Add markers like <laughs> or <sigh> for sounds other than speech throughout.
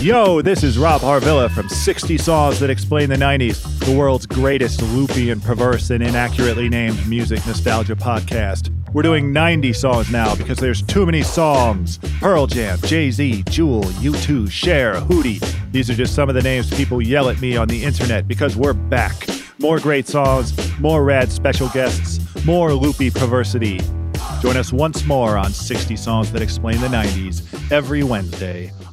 Yo, this is Rob Harvilla from 60 Songs That Explain the 90s, the world's greatest loopy and perverse and inaccurately named music nostalgia podcast. We're doing 90 songs now because there's too many songs. Pearl Jam, Jay Z, Jewel, U2, Cher, Hootie. These are just some of the names people yell at me on the internet because we're back. More great songs, more rad special guests, more loopy perversity. Join us once more on 60 Songs That Explain the 90s every Wednesday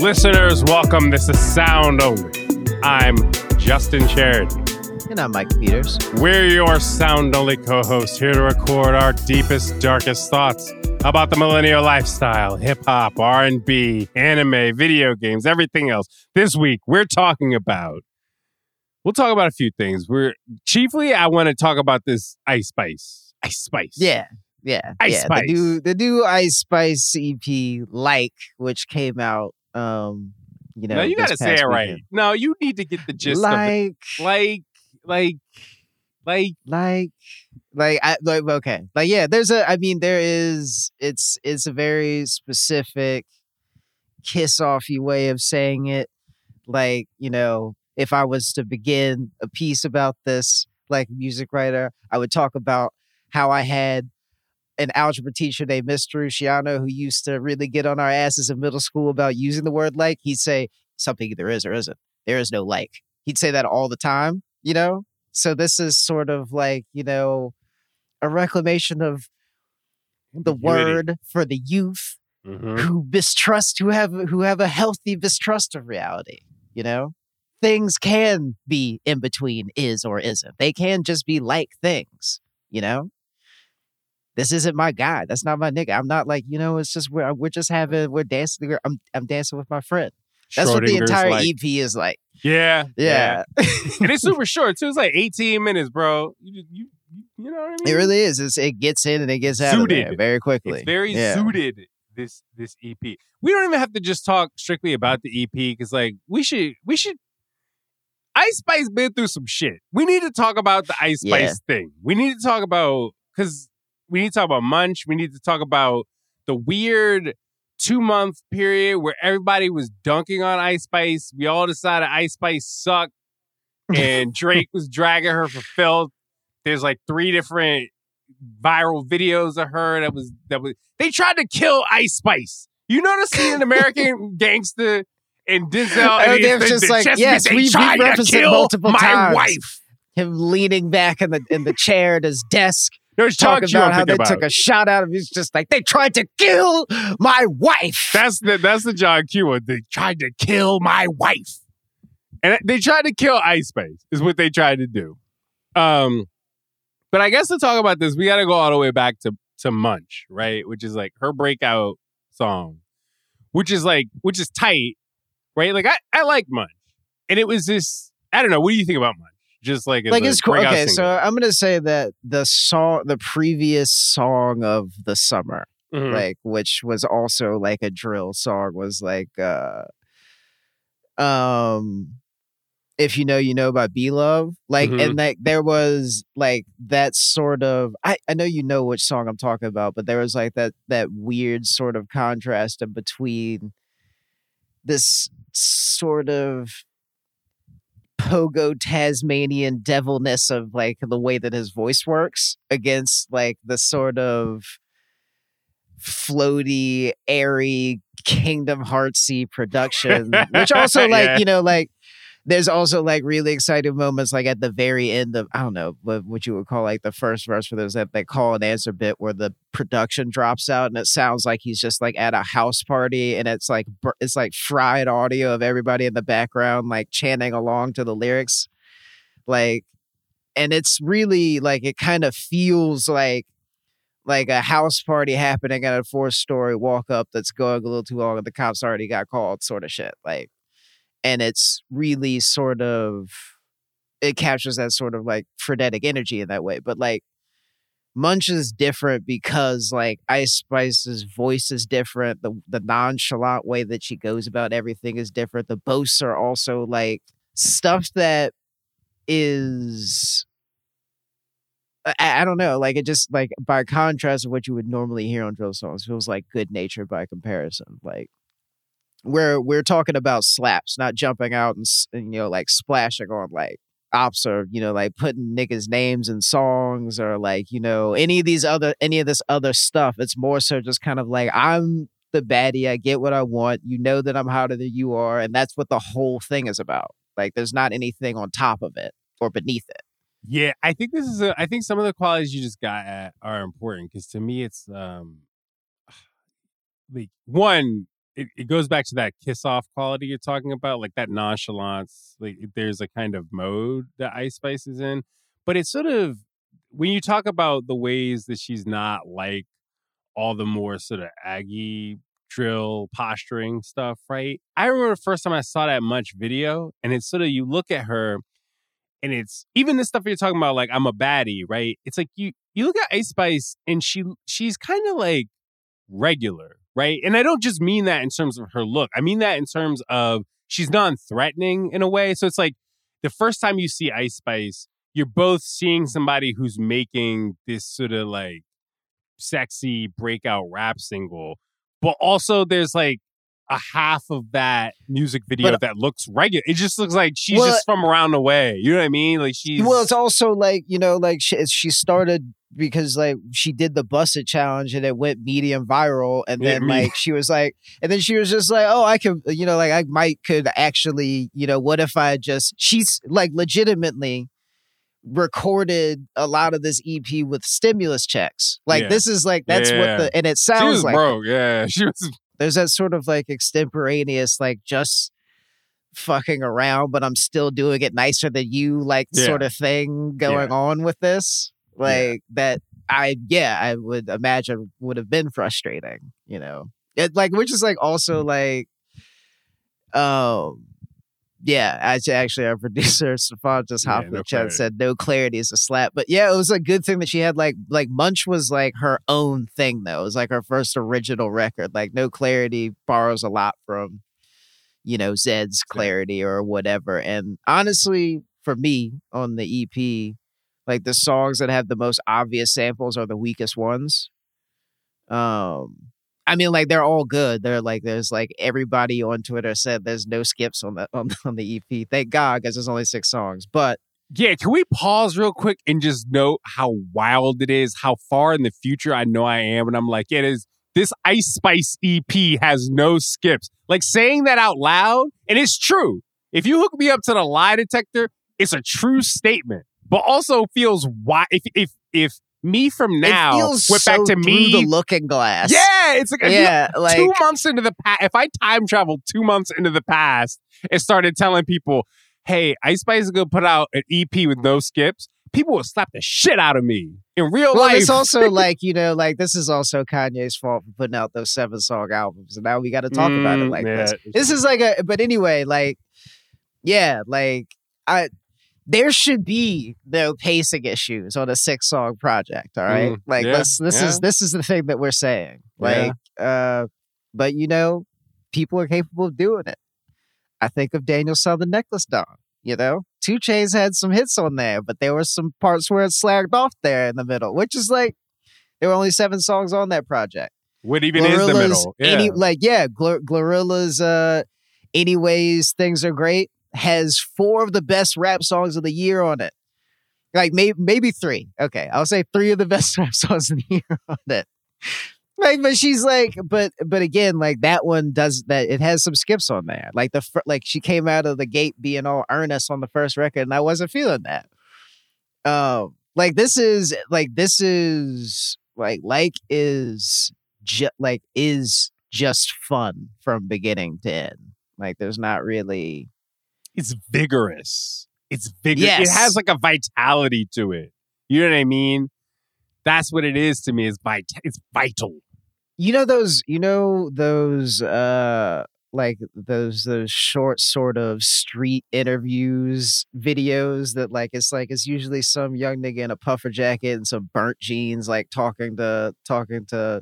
Listeners, welcome. This is Sound Only. I'm Justin Charity. And I'm Micah Peters. We're your Sound Only co hosts here to record our deepest, darkest thoughts about the millennial lifestyle, hip hop, R&B, anime, video games, everything else. This week, we're talking about. We'll talk about a few things. We're chiefly, I want to talk about this Ice Spice. Ice Spice. Yeah, yeah, Ice yeah. Spice. The new, the new Ice Spice EP, like, which came out. Um, you know, no, you got to say it right. weekend. No, you need to get the gist of it. Like, Like, like, like, like, like, I, like, okay, like, yeah. There's a. I mean, there is. It's it's a very specific kiss offy way of saying it. Like, you know, if I was to begin a piece about this, like music writer, I would talk about how I had an algebra teacher named Mr. Luciano who used to really get on our asses in middle school about using the word like. He'd say something either is or isn't. There is no like. He'd say that all the time, you know? So this is sort of like, you know, a reclamation of the word for the youth Mhm. who mistrust who have who have a healthy mistrust of reality you know things can be in between is or isn't they can just be like things you know this isn't my guy that's not my nigga i'm not like you know it's just we're, uh, we're just having we're dancing we're, I'm, I'm dancing with my friend that's what the entire like, ep is like Yeah, yeah, and it's super <laughs> short too. It's like 18 minutes, bro. You, you, you know what I mean? it really is it's, it gets in and it gets out of there very quickly It's very yeah. suited. This this EP. We don't even have to just talk strictly about the EP because like we should we should. Ice Spice been through some shit. We need to talk about the Ice Spice Yeah. thing. We need to talk about because we need to talk about Munch. We need to talk about the weird two month period where everybody was dunking on Ice Spice. We all decided Ice Spice sucked, and <laughs> Drake was dragging her for filth. There's like three different viral videos of her that was that was they tried to kill Ice Spice. You scene in American <laughs> Gangster and Denzel. Oh, they the- were just the like, chest yes, we- tried to referenced it kill multiple my times. wife. him leaning back in the in the chair at his desk There's John talking about how they about. took a shot out of him. He's just like, they tried to kill my wife. That's the that's the John Q one. They tried to kill my wife, and they tried to kill Ice Spice. Is what they tried to do. Um, but I guess to talk about this, we got to go all the way back to to Munch, right? Which is like her breakout song, which is like which is tight, right? Like I I like Munch, and it was this. I don't know. What do you think about Munch? Just like like it's cool. Okay, so. I'm gonna say that the song, the previous song of the summer, Mhm. like which was also like a drill song, was like, uh um, if you know, you know by B-Lovee, like, Mhm. and like there was like that sort of. I I know you know which song I'm talking about, but there was like that that weird sort of contrast in between this sort of pogo Tasmanian devilness of like the way that his voice works against like the sort of floaty, airy, Kingdom Heartsy production, which also <laughs> like Yeah. you know like there's also like really exciting moments like at the very end of I don't know what, what you would call like the first verse for those that, that call and answer bit where the production drops out and it sounds like he's just like at a house party and it's like it's like fried audio of everybody in the background like chanting along to the lyrics. Like and it's really like it kind of feels like like a house party happening at a four story walk up that's going a little too long and the cops already got called sort of shit like and it's really sort of it captures that sort of like frenetic energy in that way but like munch is different because like ice spice's voice is different the the nonchalant way that she goes about everything is different the boasts are also like stuff that is I, I don't know like it just like by contrast of what you would normally hear on drill songs feels like good nature by comparison like we're we're talking about slaps, not jumping out and, and you know like splashing on like ops or you know like putting niggas names in songs or like you know any of these other any of this other stuff. It's more so just kind of like I'm the baddie. I get what I want. You know that I'm hotter than you are, and that's what the whole thing is about. Like there's not anything on top of it or beneath it. Yeah, I think this is a. I think some of the qualities you just got at are important because to me, it's um, <sighs> like one. It, it goes back to that kiss off quality you're talking about, like that nonchalance. Like there's a kind of mode that Ice Spice is in, but it's sort of when you talk about the ways that she's not like all the more sort of Aggie drill posturing stuff, right? I remember the first time I saw that Munch video, and it's sort of you look at her and it's even the stuff you're talking about, like I'm a baddie, right? It's like you you look at Ice Spice and she she's kind of like regular, right? And I don't just mean that in terms of her look. I mean that in terms of she's non-threatening in a way. So it's like the first time you see Ice Spice, you're both seeing somebody who's making this sort of like sexy breakout rap single, but also there's like a half of that music video But- uh, that looks regular. It just looks like she's Well- just from around the way. You know what I mean? Like she's Well, it's also like you know, like she, she started because like she did the Buss It challenge and it went medium viral, and then me- like she was like, and then she was just like, oh, I could, you know, like I might could actually, you know, what if I just she's like legitimately recorded a lot of this EP with stimulus checks. Like Yeah. this is like that's Yeah. what the and it she sounds was like broke. Yeah, <laughs> she was. There's that sort of like extemporaneous like just fucking around but i'm still doing it nicer than you like Yeah. sort of thing going on with this. Like that i yeah i would imagine would have been frustrating you know? It like which is like also like um yeah, I actually our <laughs> producer Stefan just Yeah, hopped in no the chat and said no clarity is a slap. But yeah, it was a good thing that she had like like Munch was like her own thing though. It was like her first original record. Like no clarity borrows a lot from, you know, Zedd's clarity or whatever. And honestly, for me on the EP, like the songs that have the most obvious samples are the weakest ones. Um I mean, like they're all good. They're like there's like everybody on Twitter said there's no skips on the on, <laughs> on the EP. Thank God, because there's only six songs. But Yeah, can we pause real quick and just note how wild it is, how far in the future I know I am, and I'm like, it is. This Ice Spice EP has no skips. Like saying that out loud, and it's true. If you hook me up to the lie detector, it's a true statement, but also feels why. If if if me from now went so back to me, the looking glass. yeah, it's like yeah, like two months into the past, if I time traveled two months into the past and started telling people, hey, Ice Spice is to put out an EP with no skips, people would slap the shit out of me in real Well, life. it's also <laughs> like you know, like this is also Kanye's fault for putting out those seven song albums, and now we got to talk about it Mm, like yeah. this. This is like a, but anyway, like, yeah, like I, there should be no pacing issues on a six song project. All right, Mm, like yeah, this, this yeah. is this is the thing that we're saying. Yeah. Like, uh, but you know, people are capable of doing it. I think of Daniel Son Necklace Don. You know, 2 Chainz had some hits on there, but there were some parts where it slagged off there in the middle, which is like there were only seven songs on that project. what even is the middle? Yeah. Any, like yeah, Glor- Glorilla's uh, anyways, things are great. Has four of the best rap songs of the year on it. Like maybe maybe three. Okay, I'll say three of the <laughs> best rap songs of the year on it. Like, but she's like, but but again, like that one does that. It has some skips on there. Like the fir- like she came out of the gate being all earnest on the first record, and I wasn't feeling that. Um, like this is like this is like like is just like is just fun from beginning to end. Like there's not really. It's vigorous. It's vigorous. It has like a vitality to it. You know what I mean? That's what it is to me. Is vit. It's vital. you know those you know those uh like those those short sort of street interviews videos that like it's like it's usually some young nigga in a puffer jacket and some burnt jeans like talking to talking to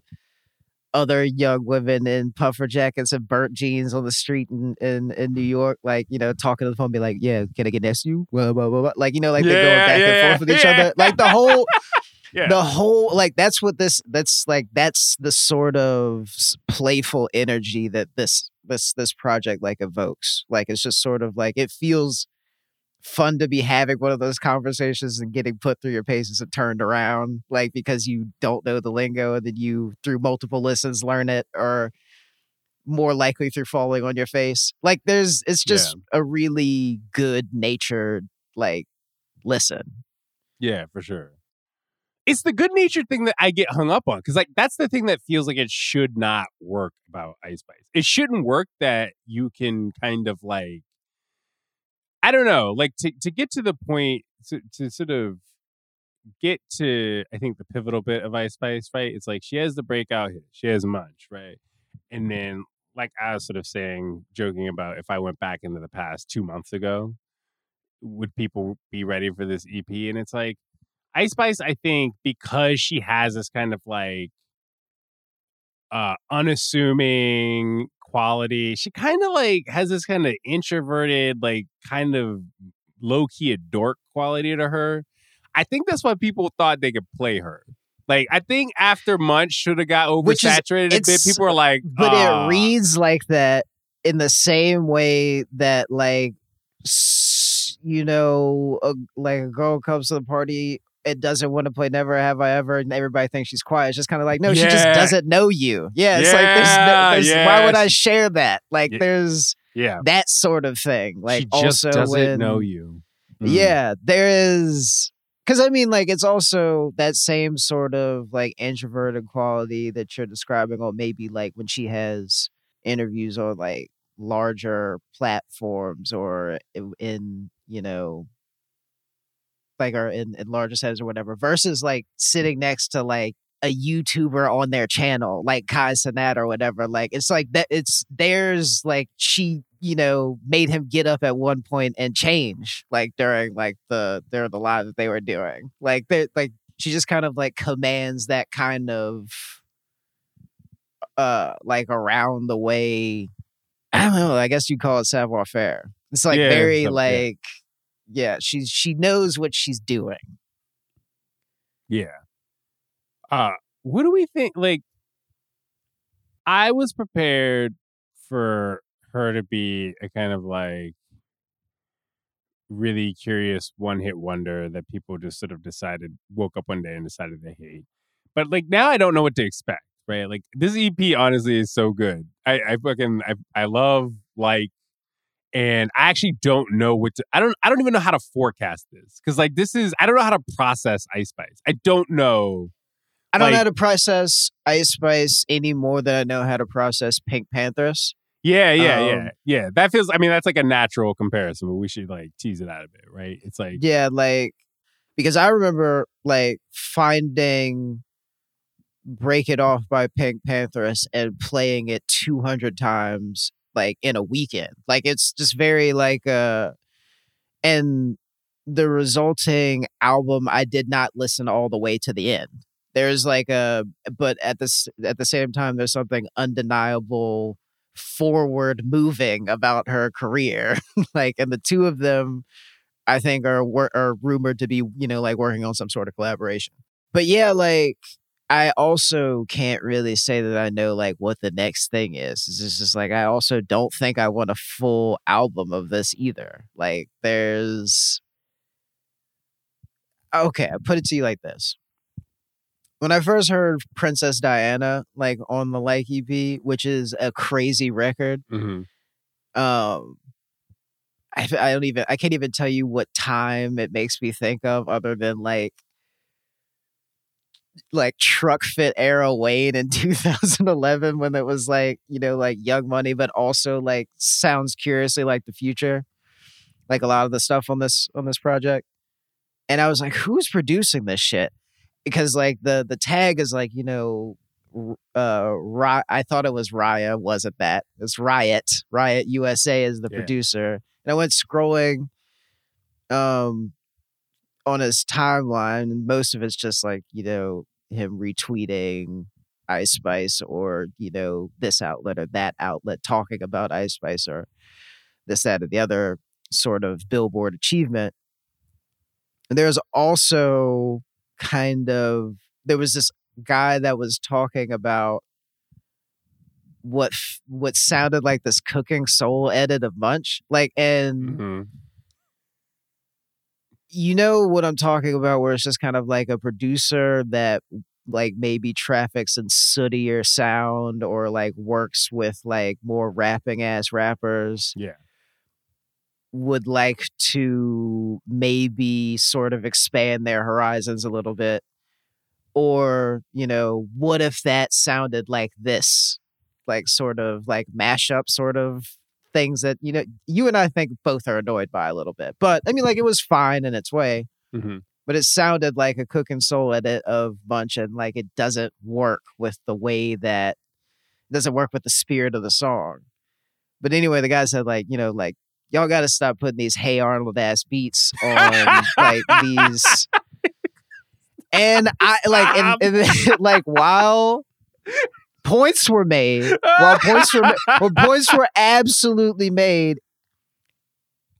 other young women in puffer jackets and burnt jeans on the street in, in, in New mm-hmm. York, like, you know, talking to the phone, be like, yeah, can I get next to you? Blah, blah, blah, blah. Like, you know, like they're going back yeah, and forth with each yeah. other. Like the whole <laughs> Yeah. the whole like that's what this that's like that's the sort of playful energy that this this this project like evokes like it's just sort of like it feels fun to be having one of those conversations and getting put through your paces and turned around like because you don't know the lingo and then you through multiple listens learn it or more likely through falling on your face like there's it's just a really good natured like listen Yeah, for sure. It's the good natured thing that I get hung up on because, like, that's the thing that feels like it should not work about Ice Spice. It shouldn't work that you can kind of like, I don't know, like to to get to the point to, to sort of get to I think the pivotal bit of Ice Spice, right? It's like she has the breakout hit, she has Munch, right, and then like I was sort of saying, joking about if I went back into the past two months ago, would people be ready for this EP? And it's like Ice Spice, I think, because she has this kind of like uh unassuming quality, she kind of like has this kind of introverted, like kind of low key a dork quality to her. I think that's why people thought they could play her. Like I think after Munch should have got Which is- oversaturated a bit. People were like, but it reads like that in the same way that like you know a, like a girl comes to the party and doesn't want to play never have i ever and everybody thinks she's quiet it's just kind of like no she just doesn't know you yeah it's like there's, no, Yeah, there's why would i share that like Yeah. there's yeah, that sort of thing like she just also doesn't when, know you. Mm. yeah, there is because I mean, like, it's also that same sort of like introverted quality that you're describing, or maybe like when she has interviews on like larger platforms or in, in you know, like or in, in larger settings or whatever, versus like sitting next to like a YouTuber on their channel, like Kai Cenat or whatever. Like it's like that. It's theirs. Like she, you know, made him get up at one point and change, like during like the during the live that they were doing. Like they like she just kind of like commands that kind of uh like around the way. <clears throat> I don't know. I guess you call it savoir faire. It's like Yeah, very like yeah. Yeah, she's she knows what she's doing. Yeah. Uh what do we think like I was prepared for her to be a kind of like really curious one hit wonder that people just sort of decided woke up one day and decided they hate. But like now I don't know what to expect, right? Like this EP honestly is so good. I, I fucking I I love like and I actually don't know what to I don't I don't even know how to forecast this. Cause like this is I don't know how to process Ice Spice. I don't know. I don't know how to process Ice Spice any more than I know how to process PinkPantheress. Yeah, yeah, yeah. Um, Yeah. That feels I mean, that's like a natural comparison, but we should like tease it out a bit, right? It's like Yeah, like because I remember like finding Break It Off by PinkPantheress and playing it 200 times like in a weekend. Like it's just very like uh and the resulting album I did not listen all the way to the end. There's like a but at this at the same time there's something undeniable forward moving about her career. <laughs> like and the two of them I think are are rumored to be, you know, like working on some sort of collaboration. But yeah, like I also can't really say that I know like what the next thing is. It's just like I also don't think I want a full album of this either. Like there's okay, I put it to you like this. when I first heard Princess Diana, like on the Like EP, which is a crazy record, hmm um, I, I don't even, I can't even tell you what time it makes me think of other than like, like Trukfit era Wayne in <laughs> 2011 when it was like, you know, like Young Money, but also like sounds curiously like the future, like a lot of the stuff on this, on this project. And I was like, who's producing this shit? Because like the, the tag is like, you know, uh, Ri- I thought it was Raya, wasn't that? It's Riot. Riot USA is the Yeah. producer. And I went scrolling um on his timeline, and most of it's just like, you know, him retweeting Ice Spice or, you know, this outlet or that outlet talking about Ice Spice or this, that, or the other sort of billboard achievement. And there's also kind of there was this guy that was talking about what what sounded like this Cookin Soul edit of Munch, like and hmm you know what I'm talking about, where it's just kind of like a producer that like maybe traffics in sootier sound or like works with like more rapping ass rappers Yeah. would like to maybe sort of expand their horizons a little bit. Or, you know, what if that sounded like this? Like sort of like mashup sort of things that, you know, you and I think both are annoyed by a little bit. But I mean like it was fine in its way hmm but it sounded like a Cookin Soul edit of Munch and like it doesn't work with the way that it doesn't work with the spirit of the song but anyway the guy said like you know like y'all gotta stop putting these hey arnold ass beats on like <laughs> these and i like and, and <laughs> like while points were made while <laughs> points were while points were absolutely made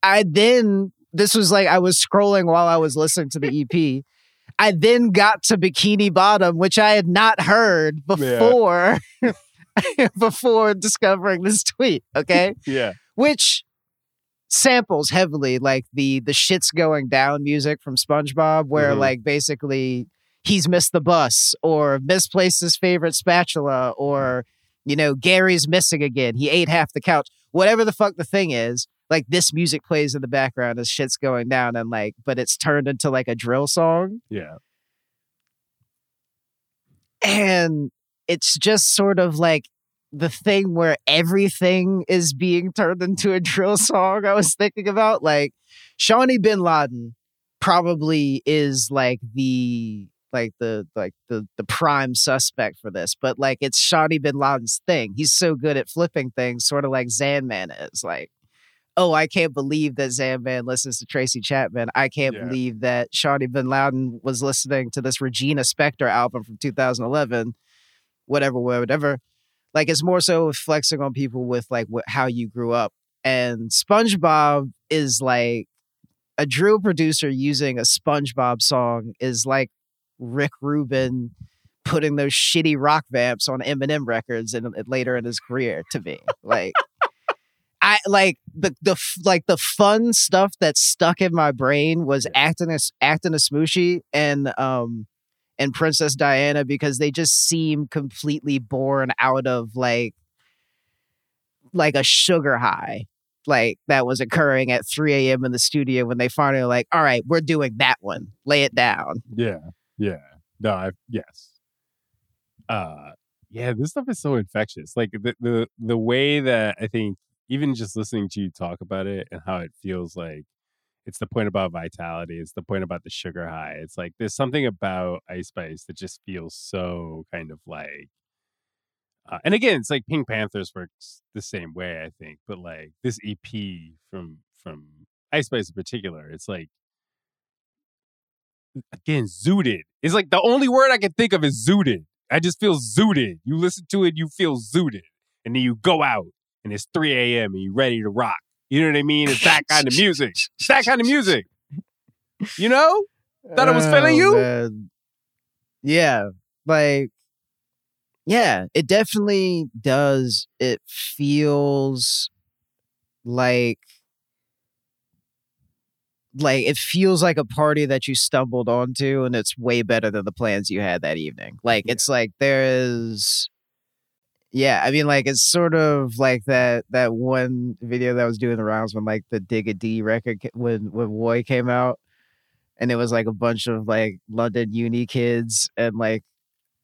i then this was like I was scrolling while I was listening to the EP. I then got to Bikini Bottom, which I had not heard before <laughs> before discovering this tweet. Okay, <laughs> Yeah. which samples heavily like the the shits going down music from SpongeBob, where Mhm. like basically he's missed the bus or misplaced his favorite spatula or you know Gary's missing again. He ate half the couch. Whatever the fuck the thing is, like this music plays in the background as shit's going down and like but it's turned into like a drill song Yeah. and it's just sort of like the thing where everything is being turned into a drill song I was thinking about like Shawny Binladen probably is like the like the like the the prime suspect for this but like it's Shawny Binladen's thing. He's so good at flipping things sort of like Zanman is like oh I can't believe that Zanman listens to Tracy Chapman. I can't Yeah. believe that Shawny Binladen was listening to this Regina Spektor album from 2011 whatever whatever. Like it's more so flexing on people with like what, how you grew up. And SpongeBob is like a drill producer using a SpongeBob song is like Rick Rubin putting those shitty rock vamps on Eminem records and later in his career to me. Like I like the the like the fun stuff that stuck in my brain was acting as acting a Smoochie and um and Princess Diana because they just seem completely born out of like like a sugar high like that was occurring at 3 a.m. in the studio when they finally were like, all right, we're doing that one. Lay it down. Yeah. Yeah. No, I yes. uh yeah this stuff is so infectious like the, the the way that i think even just listening to you talk about it and how it feels like it's the point about vitality it's the point about the sugar high it's like there's something about ice spice that just feels so kind of like uh, and again it's like PinkPantheress works the same way i think but like this ep from from ice spice in particular it's like again zooted it's like the only word i can think of is zooted I just feel zooted. You listen to it, you feel zooted. And then you go out and it's 3 a.m. and you're ready to rock. You know what I mean? It's that kind of music. It's that kind of music. You know? Thought I was feeling oh, you? Oh, man. Yeah. Like, yeah, it definitely does. It feels like like it feels like a party that you stumbled onto and it's way better than the plans you had that evening. Like Yeah. it's like there is yeah, I mean like it's sort of like that that one video that was doing the rounds when like the Digga D record when when Woi came out and it was like a bunch of like London uni kids and like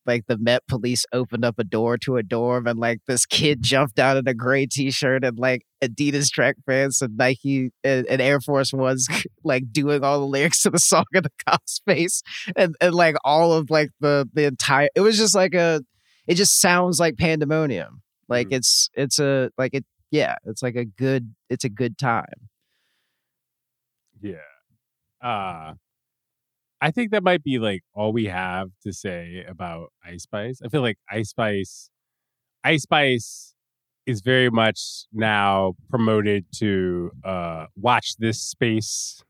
like the Met police opened up a door to a dorm and like this kid jumped out in a gray t-shirt and like Adidas track pants and Nike and, and Air Force Ones <laughs> like doing all the lyrics to the song in the <laughs> cop's face and, and like all of like the the entire it was just like a it just sounds like pandemonium like Mhm. it's it's a like it yeah it's like a good it's a good time Yeah. Uh I think that might be like all we have to say about Ice Spice. I feel like Ice Spice Ice Spice is very much now promoted to uh watch this space.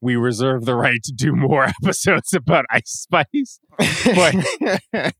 We reserve the right to do more <laughs> episodes about Ice Spice. But <laughs>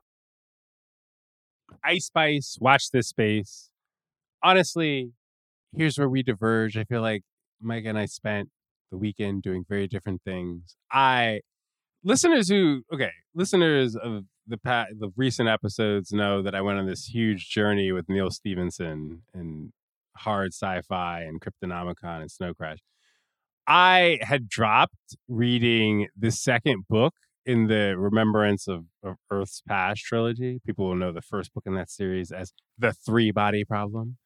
Ice Spice, watch this space. Honestly, here's where we diverge. I feel like Mike and I spent the weekend doing very different things. I listeners who okay, listeners of the pa- the recent episodes know that I went on this huge journey with Neal Stephenson and hard sci-fi and Cryptonomicon and Snow Crash. I had dropped reading the second book in the Remembrance of, of Earth's Past trilogy. People will know the first book in that series as the Three Body Problem.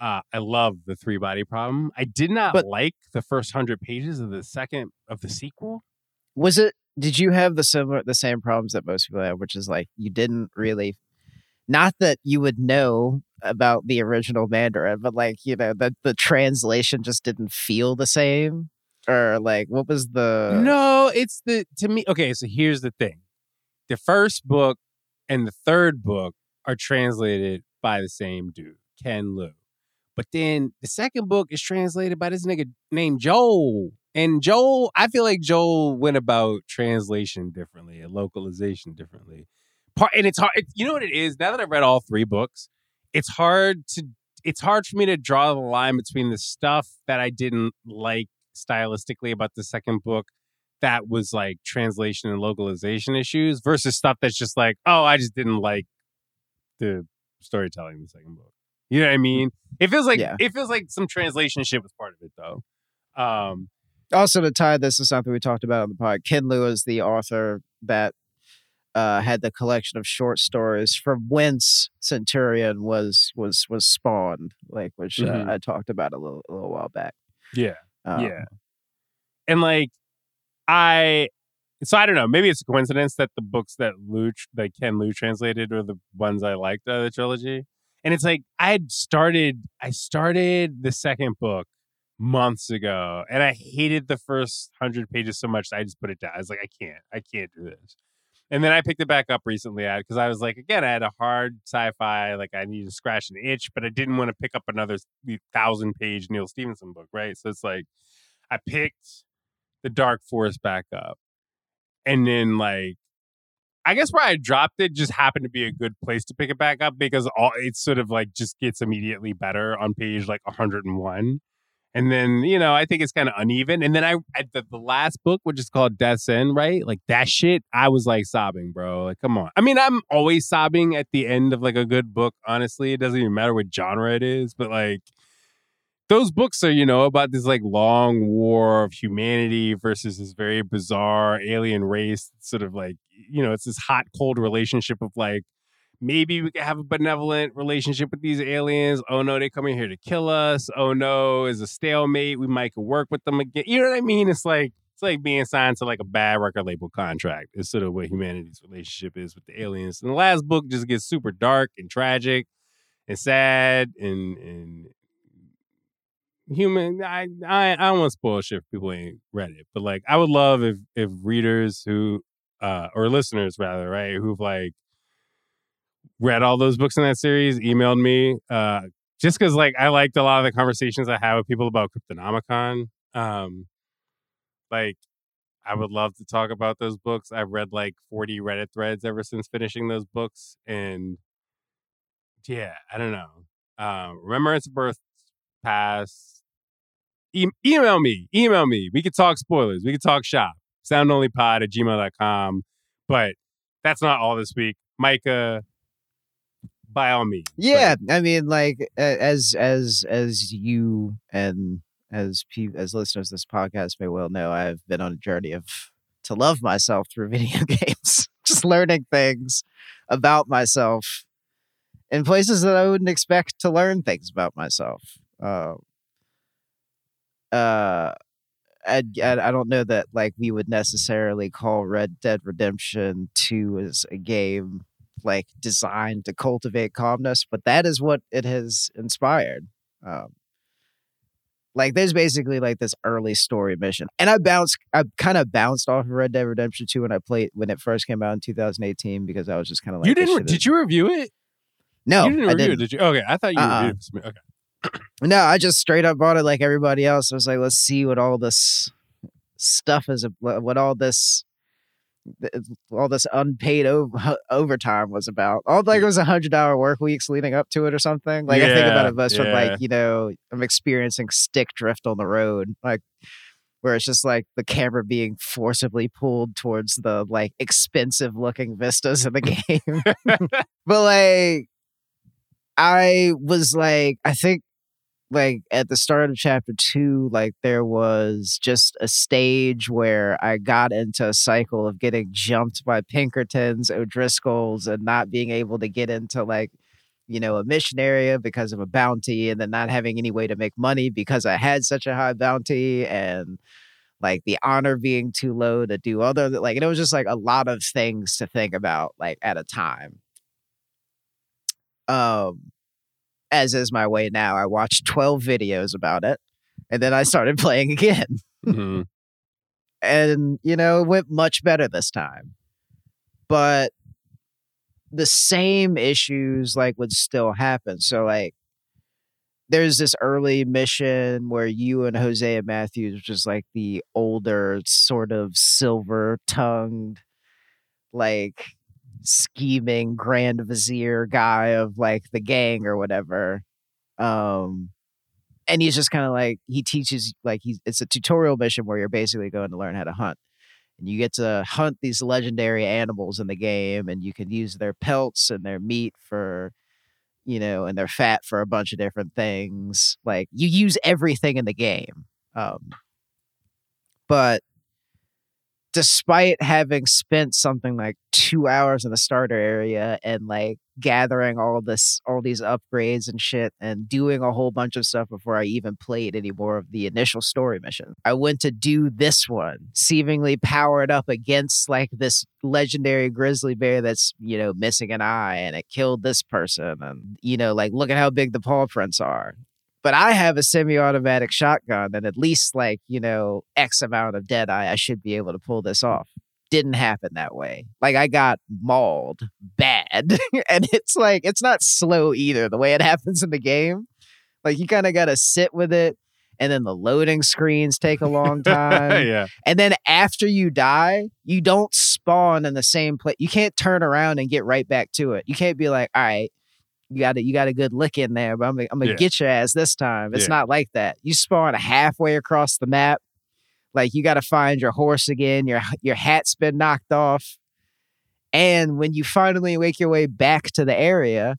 Uh, I love the Three Body Problem. I did not But- like the first hundred pages of the second of the sequel. was it did you have the similar the same problems that most people have which is like you didn't really not that you would know about the original mandarin but like you know that the translation just didn't feel the same or like what was the no, it's the to me. Okay, so here's the thing: the first book and the third book are translated by the same dude, Ken Liu. But then the second book is translated by this nigga named Joel. And Joel, I feel like Joel went about translation differently and localization differently. Part and it's hard. It, you know what it is? Now that I've read all three books, it's hard to it's hard for me to draw the line between the stuff that I didn't like stylistically about the second book that was like translation and localization issues versus stuff that's just like, oh, I just didn't like the storytelling in the second book. You know what I mean? It feels like Yeah. it feels like some translation shit was part of it though. Um also to tie this to something we talked about on the pod ken liu is the author that uh, had the collection of short stories from whence centurion was was was spawned like which Mhm. uh, i talked about a little a little while back yeah. Um, yeah. And like I so I don't know, maybe it's a coincidence that the books that Lou that Ken Liu translated are the ones I liked out of the trilogy. And it's like I had started I started the second book months ago and I hated the first 100 pages so much that I just put it down. I was like I can't. I can't do this. And then I picked it back up recently because I was like, again, I had a hard sci-fi, like I needed to scratch an itch, but I didn't want to pick up another thousand page Neal Stephenson book, right? So it's like I picked the Dark Forest back up. And then like I guess where I dropped it just happened to be a good place to pick it back up because all it sort of like just gets immediately better on page like 101. And then, you know, I think it's kind of uneven. And then I at the, the last book, which is called Death's End, right? Like that shit, I was like sobbing, bro. Like, come on. I mean, I'm always sobbing at the end of like a good book, honestly. It doesn't even matter what genre it is, but like those books are, you know, about this like long war of humanity versus this very bizarre alien race. Sort of like, you know, it's this hot, cold relationship of like, maybe we could have a benevolent relationship with these aliens. Oh no, they coming here to kill us. Oh no, is a stalemate. We might work with them again. You know what I mean? It's like it's like being signed to like a bad record label contract. It's sort of what humanity's relationship is with the aliens. And the last book just gets super dark and tragic and sad and and human. I I I don't want to spoil shit if people ain't read it, but like I would love if if readers who uh or listeners rather right who've like read all those books in that series emailed me uh just because like I liked a lot of the conversations I had with people about Cryptonomicon. Um, like I would love to talk about those books. I've read like 40 Reddit threads ever since finishing those books. And yeah, I don't know. Um, Remembrance of Earth's Past. E- email me. Email me. We could talk spoilers. We could talk shop. Soundonlypod at gmail.com. But that's not all this week. Micah, by all means. Yeah, I mean, like as as as you and as as listeners this podcast may well know, I've been on a journey of to love myself through <laughs> video games, just learning things about myself in places that I wouldn't expect to learn things about myself. Uh, uh, I, I don't know that like we would necessarily call Red Dead Redemption 2 as a game like designed to cultivate calmness, but that is what it has inspired. Um, like there's basically like this early story mission, and I bounced, I kind of bounced off of Red Dead Redemption 2 when I played when it first came out in 2018 because I was just kind of like, you didn't? Did you review it? No, you didn't I review didn't. it, did you? Okay, I thought you Uh-uh. reviewed it. Okay. No, I just straight up bought it like everybody else. I was like, let's see what all this stuff is, what all this, all this unpaid over, uh, overtime was about. All like mm. it was a hundred hour work weeks leading up to it or something. Like I think about Yeah, it most from like you know I'm experiencing stick drift on the road, like where it's just like the camera being forcibly pulled towards the like expensive looking vistas of the <laughs> game. <laughs> but like I was like, I think like at the start of chapter two, like there was just a stage where I got into a cycle of getting jumped by Pinkertons, O'Driscolls, and not being able to get into like, you know, a mission area because of a bounty and then not having any way to make money because I had such a high bounty and like the honor being too low to do other like it was just like a lot of things to think about like at a time. Um as is my way now, I watched 12 videos about it and then I started <laughs> playing again. Mhm. And, you know, it went much better this time. But the same issues like would still happen. So like there's this early mission where you and Hosea Matthews, which is like the older, sort of silver tongued, like scheming grand vizier guy of like the gang or whatever. Um and he's just kind of like he teaches like he's it's a tutorial mission where you're basically going to learn how to hunt. And you get to hunt these legendary animals in the game and you can use their pelts and their meat for you know, and their fat for a bunch of different things. Like you use everything in the game. Um but despite having spent something like two hours in the starter area and like gathering all this all these upgrades and shit and doing a whole bunch of stuff before I even played any more of the initial story mission. I went to do this one, seemingly powered up against like this legendary grizzly bear that's, you know, missing an eye and it killed this person and you know, like look at how big the paw prints are but I have a semi-automatic shotgun and at least like, you know, X amount of dead eye, I should be able to pull this off. Didn't happen that way. Like I got mauled bad. <laughs> and it's like it's not slow either, the way it <laughs> happens in the game. Like you kind of gotta sit with it. And then the loading screens take a long <laughs> time. yeah. And then after you die, you don't spawn in the same place. You can't turn around and get right back to it. You can't be like, all right, you got a, you got a good lick in there, but I'm, gonna- I'm gonna Yeah. get your ass this time. It's Yeah. not like that. You spawn halfway across the map. Like you got to find your horse again. Your your hat's been knocked off, and when you finally make your way back to the area,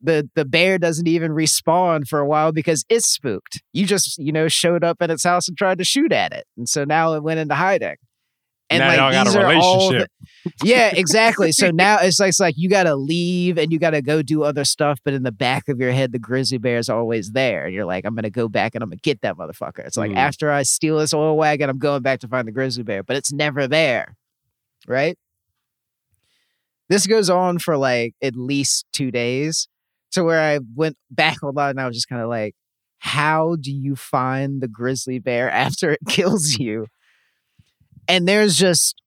the the bear doesn't even respawn for a while because it's spooked. You just you know showed up at its house and tried to shoot at it, and so now it went into hiding. And Now like y'all got these a are all the- <laughs> yeah, exactly. So <laughs> now it's like it's like you got to leave and you got to go do other stuff, but in the back of your head, the grizzly bear is always there. And you're like, I'm gonna go back and I'm gonna get that motherfucker. It's like Mm. after I steal this oil wagon, I'm going back to find the grizzly bear, but it's never there, right? This goes on for like at least two days, to where I went back <laughs> a lot and I was just kind of like, how do you find the grizzly bear after it kills you? And there's just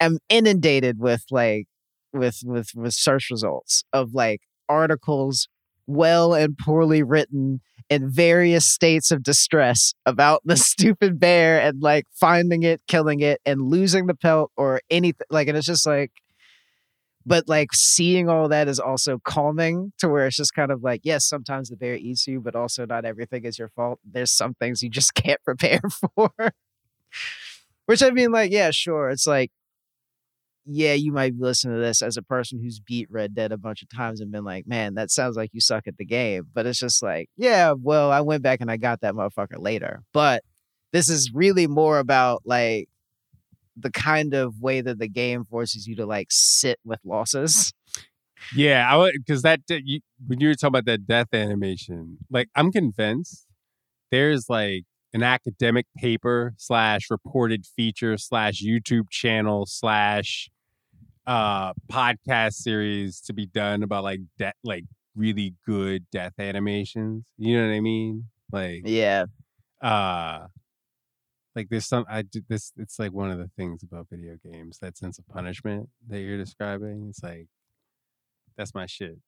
I'm inundated with like with with with search results of like articles well and poorly written in various states of distress about <laughs> the stupid bear and like finding it killing it and losing the pelt or anything like and it's just like but like seeing all that is also calming to where it's just kind of like yes sometimes the bear eats you but also not everything is your fault. There's some things you just <laughs> can't prepare <laughs> for which i mean like yeah sure it's like yeah, you might be listening to this as a person who's beat Red Dead a bunch of times and been like, man, that sounds like you suck at the game. But it's just like, yeah, well, I went back and I got that motherfucker later. But this is really more about like the kind of way that the game forces you to like sit with losses. Yeah, I would because that you, when you were talking about that death animation, like I'm convinced there's like an academic paper slash reported feature slash YouTube channel slash uh podcast series to be done about like death like really good death animations. You know what I mean? Like Yeah. uh like there's some I did this it's like one of the things about video games, that sense of punishment that you're describing. It's like that's my shit.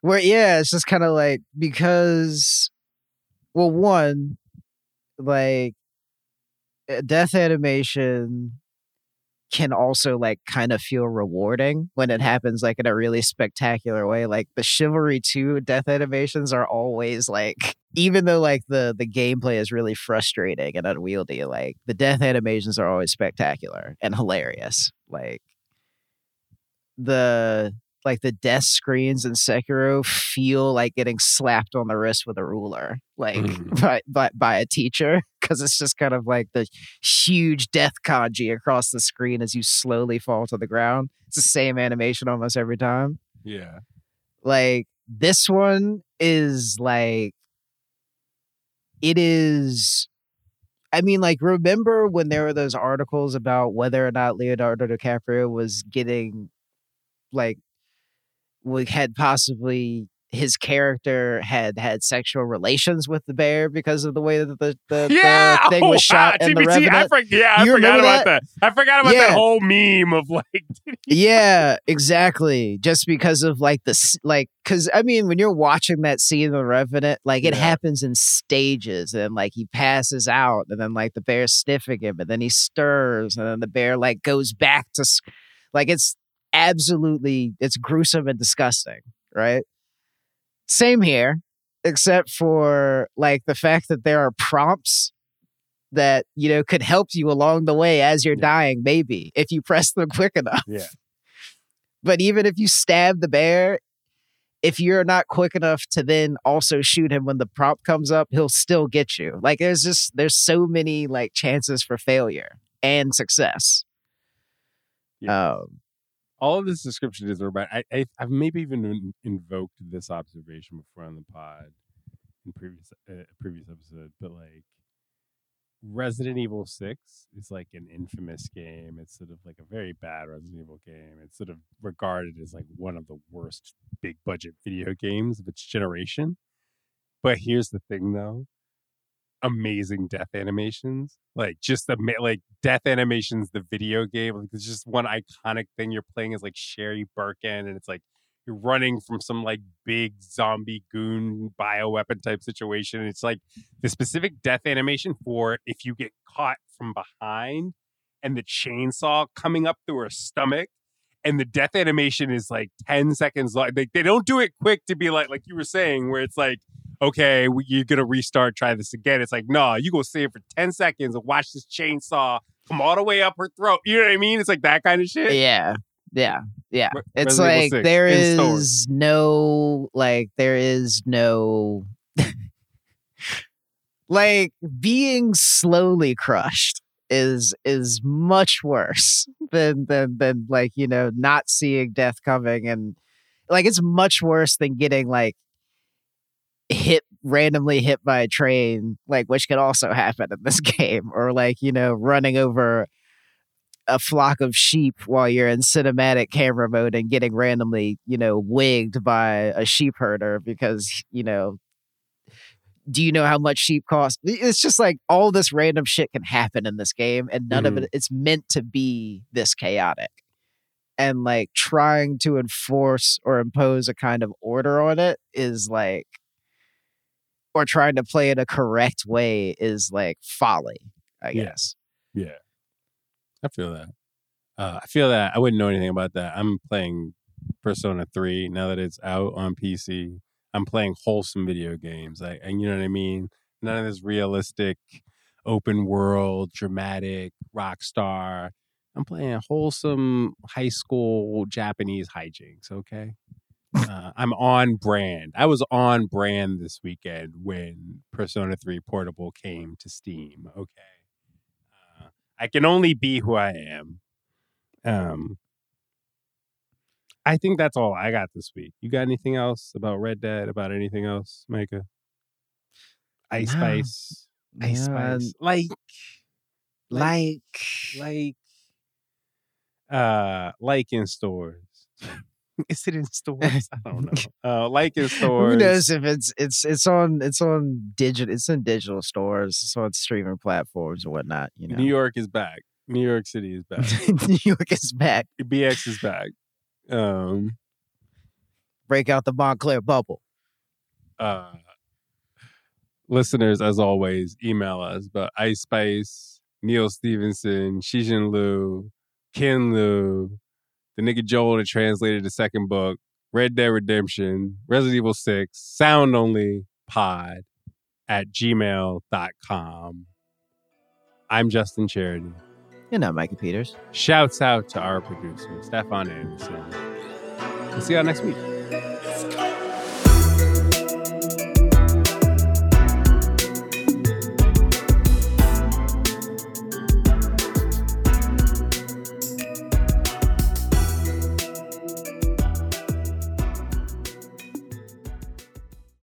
Where yeah, it's just kind of like because well, one, like uh, death animation can also like kind of feel rewarding when it happens like in a really spectacular way. Like the Chivalry 2 death animations are always like <laughs> even though like the the gameplay is really frustrating and unwieldy, like the death animations are always spectacular and hilarious. Like the like the death screens in Sekiro feel like getting slapped on the wrist with a ruler, like Mhm. <laughs> by, by by a teacher, because it's just kind of like the huge death kanji across the screen as you slowly fall to the ground. It's the same animation almost every time. Yeah. Like this one is like it is I mean, like, remember when there were those articles about whether or not Leonardo DiCaprio was getting, like, we had possibly his character had had sexual relations with the bear because of the way that the, <laughs> the, Yeah, the thing oh, was shot wow, in the TBT, I for, yeah, I You forgot about that? I forgot about that whole meme of like, <laughs> <laughs> yeah, exactly. Just because of like the like, because I mean, when you're watching that scene in the Revenant, like it Yeah. happens in stages, and like he passes out, and then like the bear's sniffing him, and then he stirs, and then the bear like goes back to, like it's absolutely it's gruesome and disgusting, right? Same here, except for like the fact that there are prompts that you know could help you along the way as you're Yeah. dying maybe if you press them <laughs> quick enough. Yeah, but even if you stab the bear if you're not quick enough to then also shoot him when the prompt comes up he'll still get you. Like there's just there's so many like chances for failure and success. Um all of this description is about. I, I I've maybe even invoked this observation before on the pod in previous uh, previous episode, but like Resident Evil Six is like an infamous game. It's sort of like a very bad Resident Evil game. It's sort of regarded as like one of the worst big budget video games of its generation. But here's the thing, though amazing death animations. Like just the like death animations, the video game. Like it's just one iconic thing you're playing is like Sherry Birkin, and it's like you're running from some like big zombie goon bioweapon type situation. And it's like the specific death animation for if you get caught from behind and the chainsaw coming up through her stomach. And the death animation is like 10 seconds long. They, they don't do it quick to be like, like you were saying, where it's like, okay, you're gonna restart, try this again. It's like, no, you go stay for 10 seconds and watch this chainsaw come all the way up her throat. You know what I mean? It's like that kind of shit. yeah yeah Yeah, Re- it's Resident like 6 there is no like there is no <laughs> like being slowly crushed is is much worse <laughs> than than than like you know not seeing death coming and like it's much worse than getting like hit randomly hit by a train like which could also <laughs> happen in this game or like you know running over a flock of sheep while you're in cinematic camera mode and getting randomly, you know, wigged by a sheep herder because, you know, do you know how much sheep cost? It's just like all this random shit can happen in this game and none of it mm-hmm. it's meant to be this chaotic. And like trying to enforce or impose a kind of order on it is like or trying to play it a correct way is like folly, I Yeah. guess. Yeah. I feel that. Uh, I feel that I wouldn't know anything about that. I'm playing Persona 3 now that it's out on PC. I'm playing wholesome video games. Like, and you know what I mean? None of this realistic, open world, dramatic, Rockstar. I'm playing wholesome high school Japanese hijinks, okay? Uh, I'm on brand. I was on brand this weekend when Persona 3 Portable came to Steam, okay? Uh, I can only be who I am. Um, I think that's all I got this week. You got anything else about Red Dead? About anything else, Micah? Ice No. Spice, Ice Man, Spice, like, like like, uh, like in stores. <laughs> <laughs> Is it in stores? I don't <laughs> know. Uh, like in stores. Who knows if it's it's it's on it's on digital it's in digital stores, it's on streaming platforms and whatnot. You know, New York is back. New York City is back. <laughs> New York is back. BX is back. Um, Break out the Moncler bubble. uh, listeners, as always, email us. But Ice Spice, Neal Stephenson, Cixin Liu, Ken Liu, the nigga Joel that translated the second book, Red Dead Redemption, Resident Evil 6, Sound Only Pod at gmail.com. I'm Justin Charity. You know, Mikey Peters. Shouts out to our producer, Stefan Anderson. We'll see y'all next week.